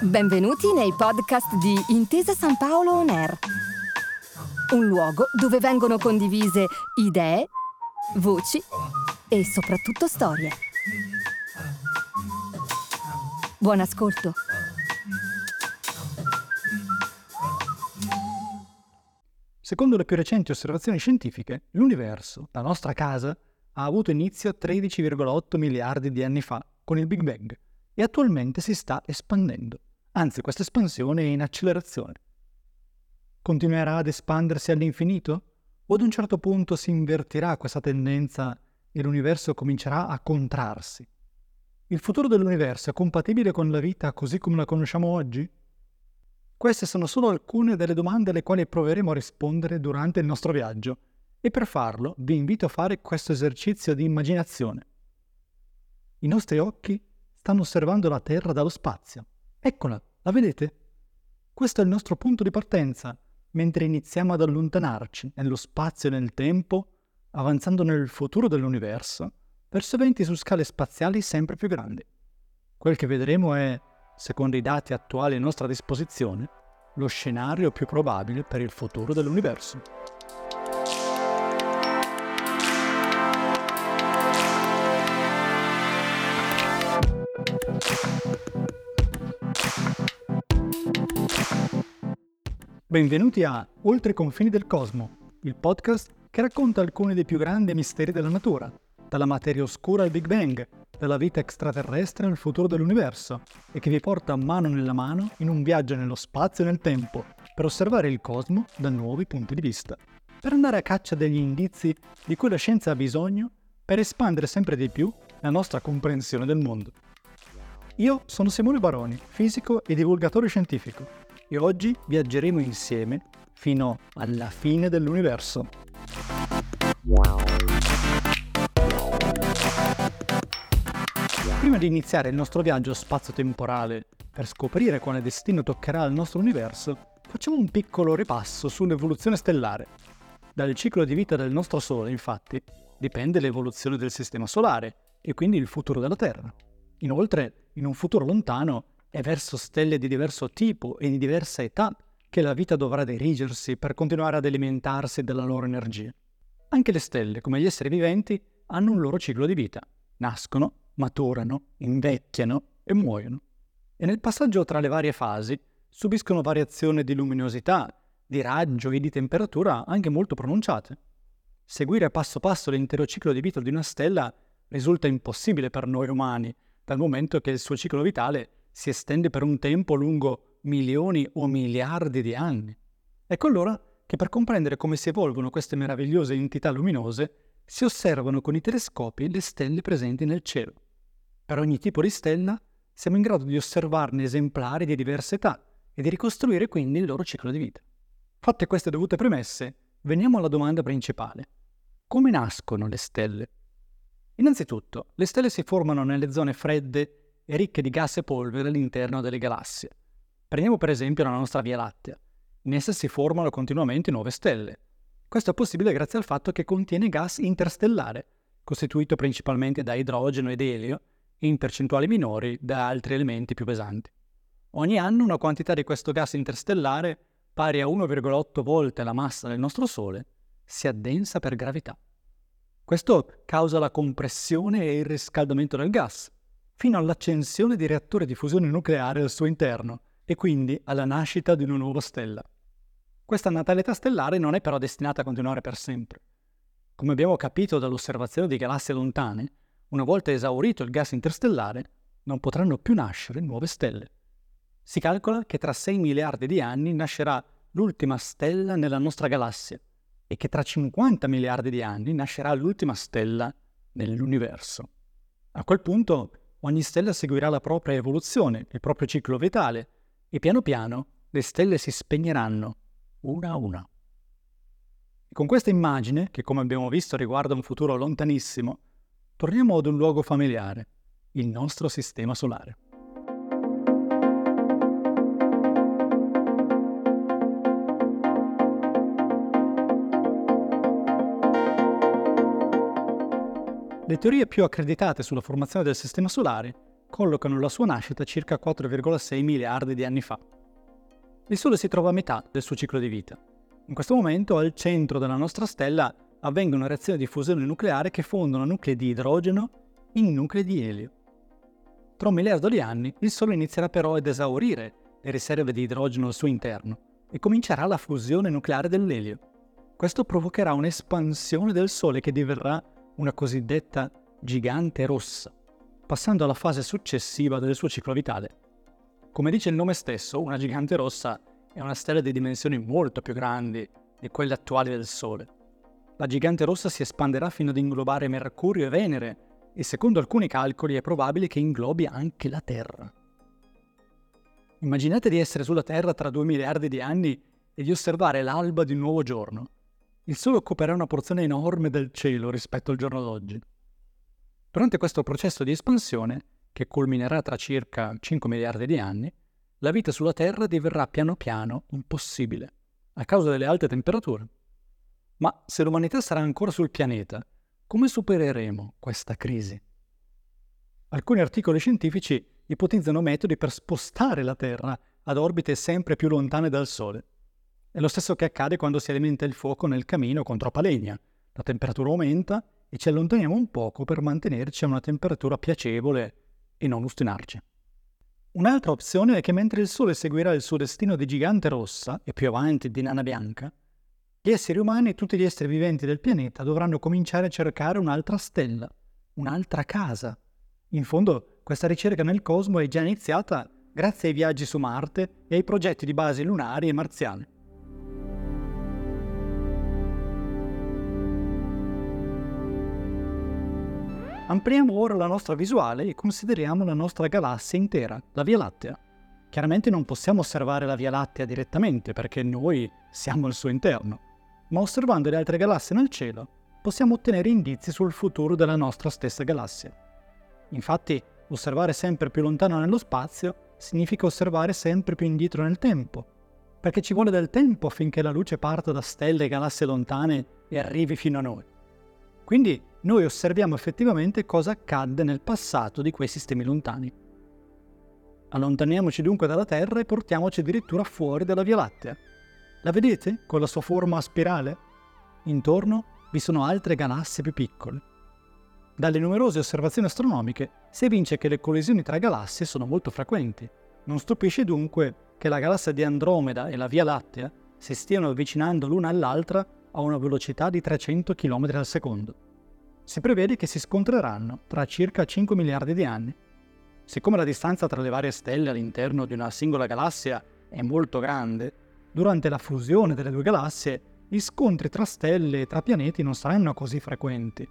Benvenuti nei podcast di Intesa San Paolo On Air, un luogo dove vengono condivise idee, voci e soprattutto storie. Buon ascolto. Secondo le più recenti osservazioni scientifiche, l'universo, la nostra casa, ha avuto inizio 13,8 miliardi di anni fa con il Big Bang e attualmente si sta espandendo. Anzi, questa espansione è in accelerazione. Continuerà ad espandersi all'infinito? O ad un certo punto si invertirà questa tendenza e l'universo comincerà a contrarsi? Il futuro dell'universo è compatibile con la vita così come la conosciamo oggi? Queste sono solo alcune delle domande alle quali proveremo a rispondere durante il nostro viaggio e per farlo vi invito a fare questo esercizio di immaginazione. I nostri occhi stanno osservando la Terra dallo spazio. Eccola, la vedete? Questo è il nostro punto di partenza, mentre iniziamo ad allontanarci nello spazio e nel tempo, avanzando nel futuro dell'universo, verso eventi su scale spaziali sempre più grandi. Quel che vedremo è, secondo i dati attuali a nostra disposizione, lo scenario più probabile per il futuro dell'universo. Benvenuti a Oltre i confini del cosmo, il podcast che racconta alcuni dei più grandi misteri della natura, dalla materia oscura al Big Bang, dalla vita extraterrestre al futuro dell'universo, e che vi porta mano nella mano in un viaggio nello spazio e nel tempo, per osservare il cosmo da nuovi punti di vista, per andare a caccia degli indizi di cui la scienza ha bisogno per espandere sempre di più la nostra comprensione del mondo. Io sono Simone Baroni, fisico e divulgatore scientifico e oggi viaggeremo insieme fino alla fine dell'universo. Prima di iniziare il nostro viaggio spazio-temporale per scoprire quale destino toccherà al nostro universo, facciamo un piccolo ripasso sull'evoluzione stellare. Dal ciclo di vita del nostro Sole, infatti, dipende l'evoluzione del Sistema Solare e quindi il futuro della Terra. Inoltre, in un futuro lontano, è verso stelle di diverso tipo e di diversa età che la vita dovrà dirigersi per continuare ad alimentarsi della loro energia. Anche le stelle, come gli esseri viventi, hanno un loro ciclo di vita. Nascono, maturano, invecchiano e muoiono. E nel passaggio tra le varie fasi subiscono variazioni di luminosità, di raggio e di temperatura anche molto pronunciate. Seguire passo passo l'intero ciclo di vita di una stella risulta impossibile per noi umani, dal momento che il suo ciclo vitale si estende per un tempo lungo milioni o miliardi di anni. Ecco allora che per comprendere come si evolvono queste meravigliose entità luminose, si osservano con i telescopi le stelle presenti nel cielo. Per ogni tipo di stella siamo in grado di osservarne esemplari di diverse età e di ricostruire quindi il loro ciclo di vita. Fatte queste dovute premesse, veniamo alla domanda principale. Come nascono le stelle? Innanzitutto, le stelle si formano nelle zone fredde ricche di gas e polvere all'interno delle galassie. Prendiamo per esempio la nostra Via Lattea. In essa si formano continuamente nuove stelle. Questo è possibile grazie al fatto che contiene gas interstellare, costituito principalmente da idrogeno ed elio, e in percentuali minori da altri elementi più pesanti. Ogni anno una quantità di questo gas interstellare, pari a 1,8 volte la massa del nostro Sole, si addensa per gravità. Questo causa la compressione e il riscaldamento del gas, fino all'accensione di reattori di fusione nucleare al suo interno e quindi alla nascita di una nuova stella. Questa natalità stellare non è però destinata a continuare per sempre. Come abbiamo capito dall'osservazione di galassie lontane, una volta esaurito il gas interstellare, non potranno più nascere nuove stelle. Si calcola che tra 6 miliardi di anni nascerà l'ultima stella nella nostra galassia e che tra 50 miliardi di anni nascerà l'ultima stella nell'universo. A quel punto ogni stella seguirà la propria evoluzione, il proprio ciclo vitale, e piano piano le stelle si spegneranno, una a una. E con questa immagine, che come abbiamo visto riguarda un futuro lontanissimo, torniamo ad un luogo familiare, il nostro sistema solare. Le teorie più accreditate sulla formazione del Sistema Solare collocano la sua nascita circa 4,6 miliardi di anni fa. Il Sole si trova a metà del suo ciclo di vita. In questo momento, al centro della nostra stella, avvengono reazioni di fusione nucleare che fondono nuclei di idrogeno in nuclei di elio. Tra un miliardo di anni, il Sole inizierà però ad esaurire le riserve di idrogeno al suo interno e comincerà la fusione nucleare dell'elio. Questo provocherà un'espansione del Sole che diverrà una cosiddetta gigante rossa passando alla fase successiva del suo ciclo vitale. Come dice il nome stesso, una gigante rossa è una stella di dimensioni molto più grandi di quelle attuali del Sole. La gigante rossa si espanderà fino ad inglobare Mercurio e Venere e secondo alcuni calcoli è probabile che inglobi anche la Terra. Immaginate di essere sulla Terra tra 2 miliardi di anni e di osservare l'alba di un nuovo giorno. Il Sole occuperà una porzione enorme del cielo rispetto al giorno d'oggi. Durante questo processo di espansione, che culminerà tra circa 5 miliardi di anni, la vita sulla Terra diverrà piano piano impossibile, a causa delle alte temperature. Ma se l'umanità sarà ancora sul pianeta, come supereremo questa crisi? Alcuni articoli scientifici ipotizzano metodi per spostare la Terra ad orbite sempre più lontane dal Sole. È lo stesso che accade quando si alimenta il fuoco nel camino con troppa legna. La temperatura aumenta e ci allontaniamo un poco per mantenerci a una temperatura piacevole e non ostinarci. Un'altra opzione è che mentre il Sole seguirà il suo destino di gigante rossa e più avanti di nana bianca, gli esseri umani e tutti gli esseri viventi del pianeta dovranno cominciare a cercare un'altra stella, un'altra casa. In fondo, questa ricerca nel cosmo è già iniziata grazie ai viaggi su Marte e ai progetti di basi lunari e marziane. Ampliamo ora la nostra visuale e consideriamo la nostra galassia intera, la Via Lattea. Chiaramente non possiamo osservare la Via Lattea direttamente perché noi siamo al suo interno, ma osservando le altre galassie nel cielo possiamo ottenere indizi sul futuro della nostra stessa galassia. Infatti, osservare sempre più lontano nello spazio significa osservare sempre più indietro nel tempo, perché ci vuole del tempo affinché la luce parta da stelle e galassie lontane e arrivi fino a noi. Quindi noi osserviamo effettivamente cosa accadde nel passato di quei sistemi lontani. Allontaniamoci dunque dalla Terra e portiamoci addirittura fuori dalla Via Lattea. La vedete con la sua forma a spirale? Intorno vi sono altre galassie più piccole. Dalle numerose osservazioni astronomiche si evince che le collisioni tra galassie sono molto frequenti. Non stupisce dunque che la galassia di Andromeda e la Via Lattea si stiano avvicinando l'una all'altra a una velocità di 300 km al secondo. Si prevede che si scontreranno tra circa 5 miliardi di anni. Siccome la distanza tra le varie stelle all'interno di una singola galassia è molto grande, durante la fusione delle due galassie gli scontri tra stelle e tra pianeti non saranno così frequenti.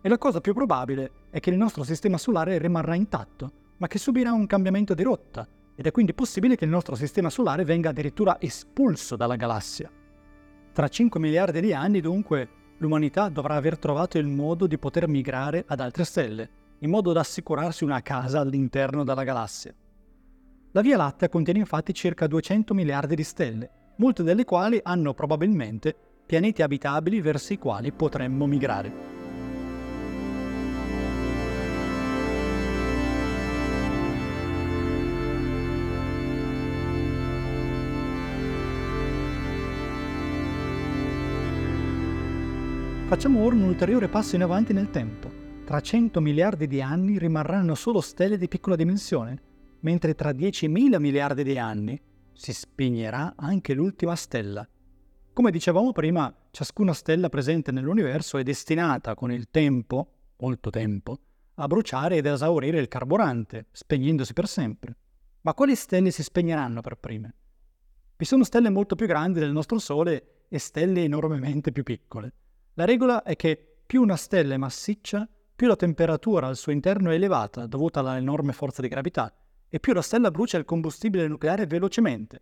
E la cosa più probabile è che il nostro sistema solare rimarrà intatto, ma che subirà un cambiamento di rotta, ed è quindi possibile che il nostro sistema solare venga addirittura espulso dalla galassia. Tra 5 miliardi di anni, dunque, l'umanità dovrà aver trovato il modo di poter migrare ad altre stelle, in modo da assicurarsi una casa all'interno della galassia. La Via Lattea contiene infatti circa 200 miliardi di stelle, molte delle quali hanno probabilmente pianeti abitabili verso i quali potremmo migrare. Facciamo ora un ulteriore passo in avanti nel tempo. Tra 100 miliardi di anni rimarranno solo stelle di piccola dimensione, mentre tra 10.000 miliardi di anni si spegnerà anche l'ultima stella. Come dicevamo prima, ciascuna stella presente nell'universo è destinata con il tempo, molto tempo, a bruciare ed esaurire il carburante, spegnendosi per sempre. Ma quali stelle si spegneranno per prime? Vi sono stelle molto più grandi del nostro Sole e stelle enormemente più piccole. La regola è che più una stella è massiccia, più la temperatura al suo interno è elevata dovuta all'enorme forza di gravità e più la stella brucia il combustibile nucleare velocemente.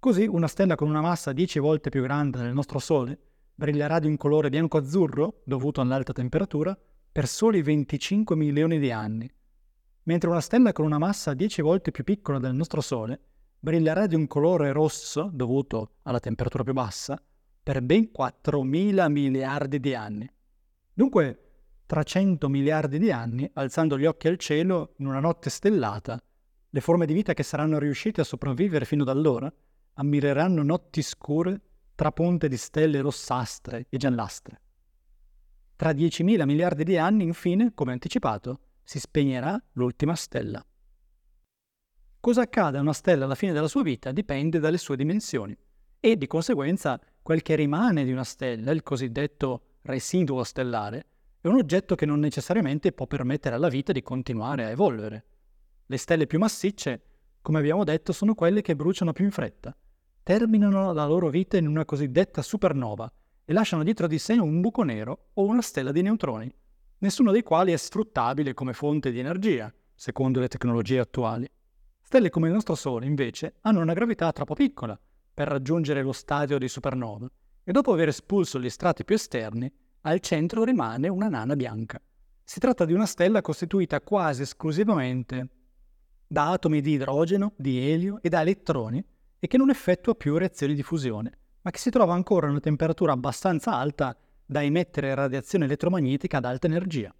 Così una stella con una massa 10 volte più grande del nostro Sole brillerà di un colore bianco-azzurro, dovuto all'alta temperatura, per soli 25 milioni di anni, mentre una stella con una massa 10 volte più piccola del nostro Sole brillerà di un colore rosso, dovuto alla temperatura più bassa, per ben 4.000 miliardi di anni. Dunque, 300 miliardi di anni, alzando gli occhi al cielo in una notte stellata, le forme di vita che saranno riuscite a sopravvivere fino ad allora ammireranno notti scure traponte di stelle rossastre e giallastre. Tra 10.000 miliardi di anni, infine, come anticipato, si spegnerà l'ultima stella. Cosa accade a una stella alla fine della sua vita dipende dalle sue dimensioni e di conseguenza quel che rimane di una stella, il cosiddetto residuo stellare, è un oggetto che non necessariamente può permettere alla vita di continuare a evolvere. Le stelle più massicce, come abbiamo detto, sono quelle che bruciano più in fretta, terminano la loro vita in una cosiddetta supernova e lasciano dietro di sé un buco nero o una stella di neutroni, nessuno dei quali è sfruttabile come fonte di energia, secondo le tecnologie attuali. Stelle come il nostro Sole, invece, hanno una gravità troppo piccola per raggiungere lo stadio di supernova e dopo aver espulso gli strati più esterni, al centro rimane una nana bianca. Si tratta di una stella costituita quasi esclusivamente da atomi di idrogeno, di elio e da elettroni e che non effettua più reazioni di fusione, ma che si trova ancora a una temperatura abbastanza alta da emettere radiazione elettromagnetica ad alta energia.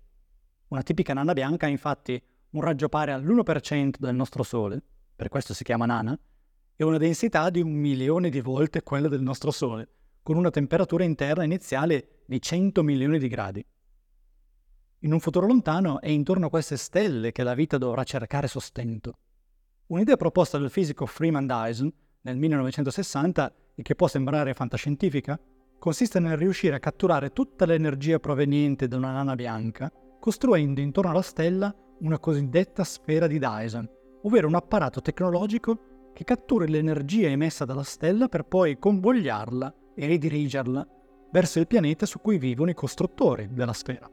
Una tipica nana bianca ha infatti un raggio pari all'1% del nostro Sole, per questo si chiama nana, e una densità di un milione di volte quella del nostro Sole, con una temperatura interna iniziale di 100 milioni di gradi. In un futuro lontano è intorno a queste stelle che la vita dovrà cercare sostento. Un'idea proposta dal fisico Freeman Dyson nel 1960 e che può sembrare fantascientifica, consiste nel riuscire a catturare tutta l'energia proveniente da una nana bianca, costruendo intorno alla stella una cosiddetta sfera di Dyson, ovvero un apparato tecnologico che cattura l'energia emessa dalla stella per poi convogliarla e ridirigerla verso il pianeta su cui vivono i costruttori della sfera.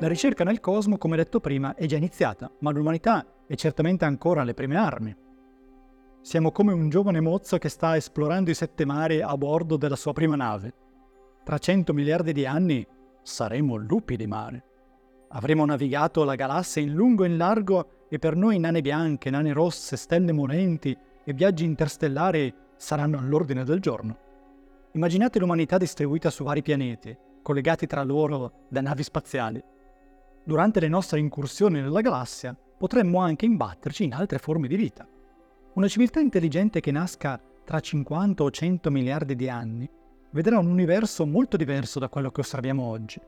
La ricerca nel cosmo, come detto prima, è già iniziata, ma l'umanità è certamente ancora alle prime armi. Siamo come un giovane mozzo che sta esplorando i sette mari a bordo della sua prima nave. Tra cento miliardi di anni saremo lupi di mare. Avremo navigato la galassia in lungo e in largo e per noi nane bianche, nane rosse, stelle morenti e viaggi interstellari saranno all'ordine del giorno. Immaginate l'umanità distribuita su vari pianeti, collegati tra loro da navi spaziali durante le nostre incursioni nella galassia potremmo anche imbatterci in altre forme di vita. Una civiltà intelligente che nasca tra 50 o 100 miliardi di anni vedrà un universo molto diverso da quello che osserviamo oggi.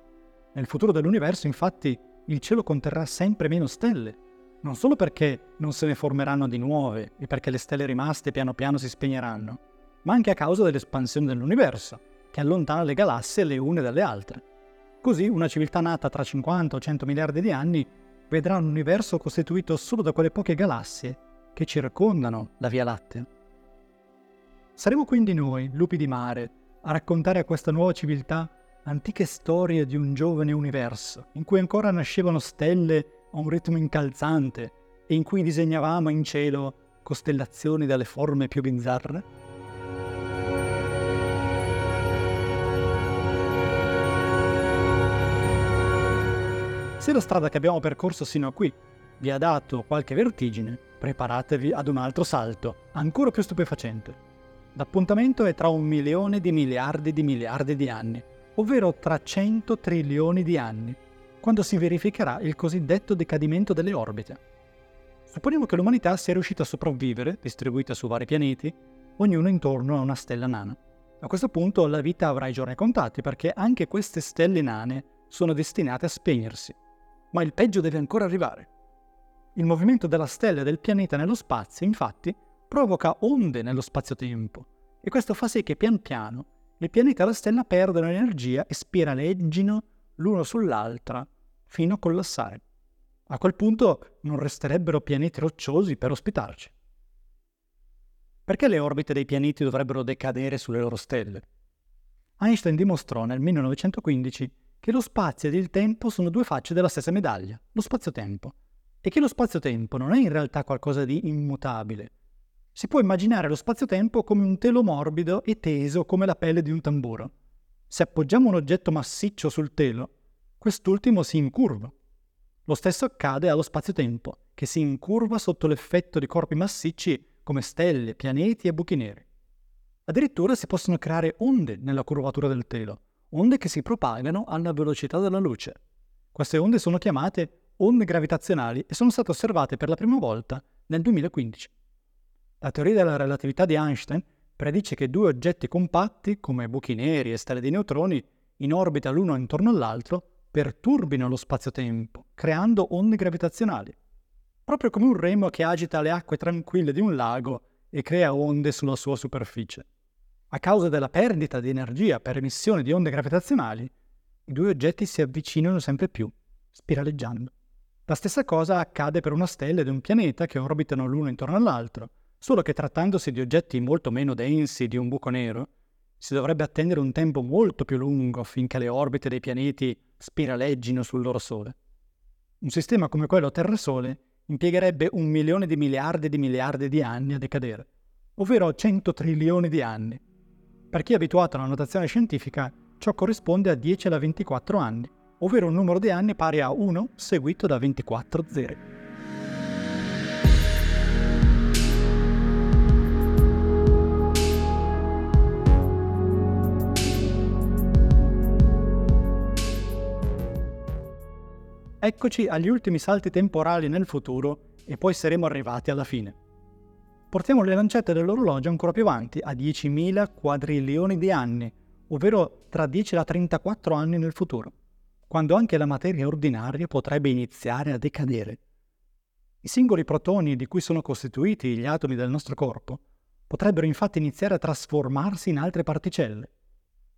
Nel futuro dell'universo, infatti, il cielo conterrà sempre meno stelle, non solo perché non se ne formeranno di nuove e perché le stelle rimaste piano piano si spegneranno, ma anche a causa dell'espansione dell'universo, che allontana le galassie le une dalle altre. Così una civiltà nata tra 50 o 100 miliardi di anni vedrà un universo costituito solo da quelle poche galassie che circondano la Via Lattea. Saremo quindi noi, lupi di mare, a raccontare a questa nuova civiltà antiche storie di un giovane universo, in cui ancora nascevano stelle a un ritmo incalzante e in cui disegnavamo in cielo costellazioni dalle forme più bizzarre? Se la strada che abbiamo percorso sino a qui vi ha dato qualche vertigine, preparatevi ad un altro salto, ancora più stupefacente. L'appuntamento è tra un milione di miliardi di miliardi di anni, ovvero tra 100 trilioni di anni, quando si verificherà il cosiddetto decadimento delle orbite. Supponiamo che l'umanità sia riuscita a sopravvivere, distribuita su vari pianeti, ognuno intorno a una stella nana. A questo punto la vita avrà i giorni contati perché anche queste stelle nane sono destinate a spegnersi ma il peggio deve ancora arrivare. Il movimento della stella e del pianeta nello spazio, infatti, provoca onde nello spazio-tempo e questo fa sì che pian piano il pianeta e la stella perdano energia e spiraleggino l'uno sull'altra fino a collassare. A quel punto non resterebbero pianeti rocciosi per ospitarci. Perché le orbite dei pianeti dovrebbero decadere sulle loro stelle? Einstein dimostrò nel 1915 che lo spazio ed il tempo sono due facce della stessa medaglia, lo spazio-tempo, e che lo spazio-tempo non è in realtà qualcosa di immutabile. Si può immaginare lo spazio-tempo come un telo morbido e teso come la pelle di un tamburo. Se appoggiamo un oggetto massiccio sul telo, quest'ultimo si incurva. Lo stesso accade allo spazio-tempo, che si incurva sotto l'effetto di corpi massicci come stelle, pianeti e buchi neri. Addirittura si possono creare onde nella curvatura del telo, onde che si propagano alla velocità della luce. Queste onde sono chiamate onde gravitazionali e sono state osservate per la prima volta nel 2015. La teoria della relatività di Einstein predice che due oggetti compatti, come buchi neri e stelle di neutroni, in orbita l'uno intorno all'altro, perturbino lo spazio-tempo, creando onde gravitazionali, proprio come un remo che agita le acque tranquille di un lago e crea onde sulla sua superficie. A causa della perdita di energia per emissione di onde gravitazionali, i due oggetti si avvicinano sempre più, spiraleggiando. La stessa cosa accade per una stella ed un pianeta che orbitano l'uno intorno all'altro, solo che trattandosi di oggetti molto meno densi di un buco nero, si dovrebbe attendere un tempo molto più lungo affinché le orbite dei pianeti spiraleggino sul loro Sole. Un sistema come quello Terra-Sole impiegherebbe un milione di miliardi di miliardi di anni a decadere, ovvero 100 trilioni di anni, per chi è abituato alla notazione scientifica, ciò corrisponde a 10 alla 24 anni, ovvero un numero di anni pari a 1 seguito da 24 zeri. Eccoci agli ultimi salti temporali nel futuro e poi saremo arrivati alla fine. Portiamo le lancette dell'orologio ancora più avanti, a 10.000 quadrilioni di anni, ovvero tra 10 e 34 anni nel futuro, quando anche la materia ordinaria potrebbe iniziare a decadere. I singoli protoni di cui sono costituiti gli atomi del nostro corpo potrebbero infatti iniziare a trasformarsi in altre particelle.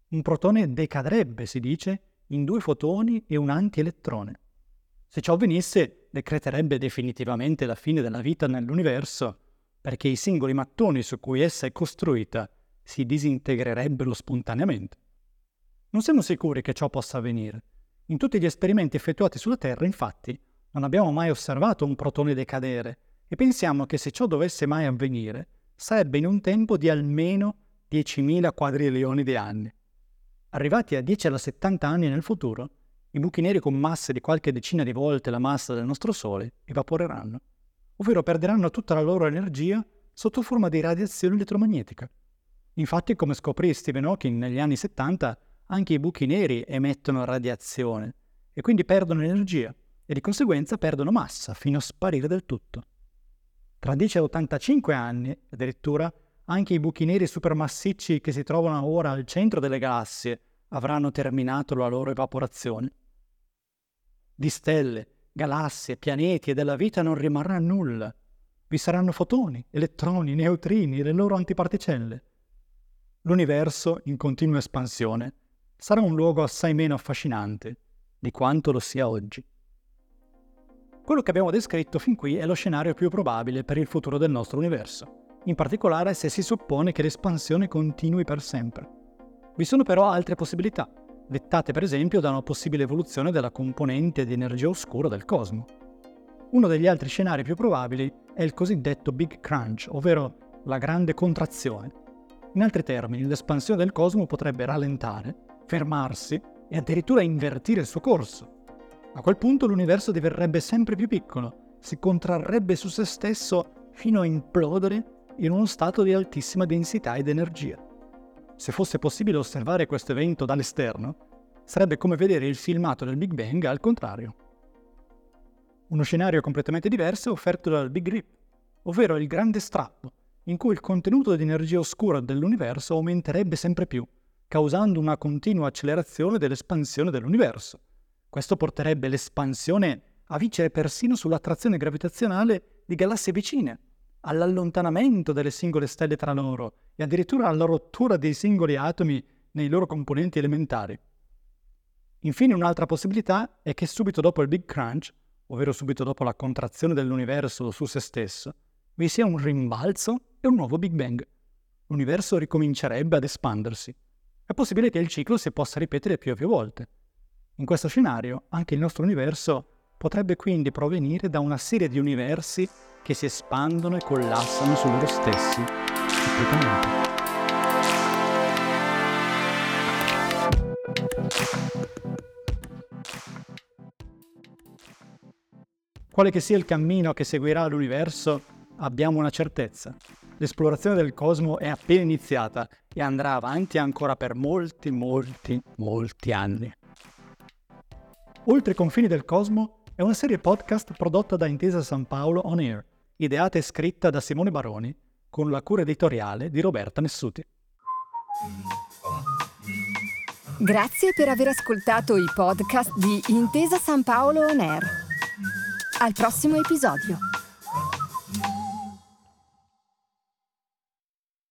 Un protone decadrebbe, si dice, in due fotoni e un antielettrone. Se ciò avvenisse, decreterebbe definitivamente la fine della vita nell'universo perché i singoli mattoni su cui essa è costruita si disintegrerebbero spontaneamente. Non siamo sicuri che ciò possa avvenire. In tutti gli esperimenti effettuati sulla Terra, infatti, non abbiamo mai osservato un protone decadere e pensiamo che se ciò dovesse mai avvenire, sarebbe in un tempo di almeno 10.000 quadrilioni di anni. Arrivati a 10 alla 70 anni nel futuro, i buchi neri con masse di qualche decina di volte la massa del nostro Sole evaporeranno ovvero perderanno tutta la loro energia sotto forma di radiazione elettromagnetica. Infatti, come scoprì Stephen Hawking negli anni 70, anche i buchi neri emettono radiazione e quindi perdono energia e di conseguenza perdono massa fino a sparire del tutto. Tra 10 e 85 anni, addirittura, anche i buchi neri supermassicci che si trovano ora al centro delle galassie avranno terminato la loro evaporazione. Di stelle, galassie, pianeti e della vita non rimarrà nulla. Vi saranno fotoni, elettroni, neutrini e le loro antiparticelle. L'universo, in continua espansione, sarà un luogo assai meno affascinante di quanto lo sia oggi. Quello che abbiamo descritto fin qui è lo scenario più probabile per il futuro del nostro universo, in particolare se si suppone che l'espansione continui per sempre. Vi sono però altre possibilità, dettate per esempio da una possibile evoluzione della componente di energia oscura del cosmo. Uno degli altri scenari più probabili è il cosiddetto Big Crunch, ovvero la grande contrazione. In altri termini, l'espansione del cosmo potrebbe rallentare, fermarsi e addirittura invertire il suo corso. A quel punto l'universo diverrebbe sempre più piccolo, si contrarrebbe su se stesso fino a implodere in uno stato di altissima densità ed energia. Se fosse possibile osservare questo evento dall'esterno, sarebbe come vedere il filmato del Big Bang al contrario. Uno scenario completamente diverso è offerto dal Big Rip, ovvero il grande strappo, in cui il contenuto di energia oscura dell'universo aumenterebbe sempre più, causando una continua accelerazione dell'espansione dell'universo. Questo porterebbe l'espansione a vincere persino sull'attrazione gravitazionale di galassie vicine, all'allontanamento delle singole stelle tra loro e addirittura alla rottura dei singoli atomi nei loro componenti elementari. Infine un'altra possibilità è che subito dopo il Big Crunch, ovvero subito dopo la contrazione dell'universo su se stesso, vi sia un rimbalzo e un nuovo Big Bang. L'universo ricomincerebbe ad espandersi. È possibile che il ciclo si possa ripetere più e più volte. In questo scenario, anche il nostro universo potrebbe quindi provenire da una serie di universi che si espandono e collassano su loro stessi. Quale che sia il cammino che seguirà l'universo, abbiamo una certezza. L'esplorazione del cosmo è appena iniziata e andrà avanti ancora per molti, molti, molti anni. Oltre i confini del cosmo è una serie podcast prodotta da Intesa San Paolo On Air, ideata e scritta da Simone Baroni, con la cura editoriale di Roberta Nessuti. Grazie per aver ascoltato i podcast di Intesa San Paolo On Air. Al prossimo episodio.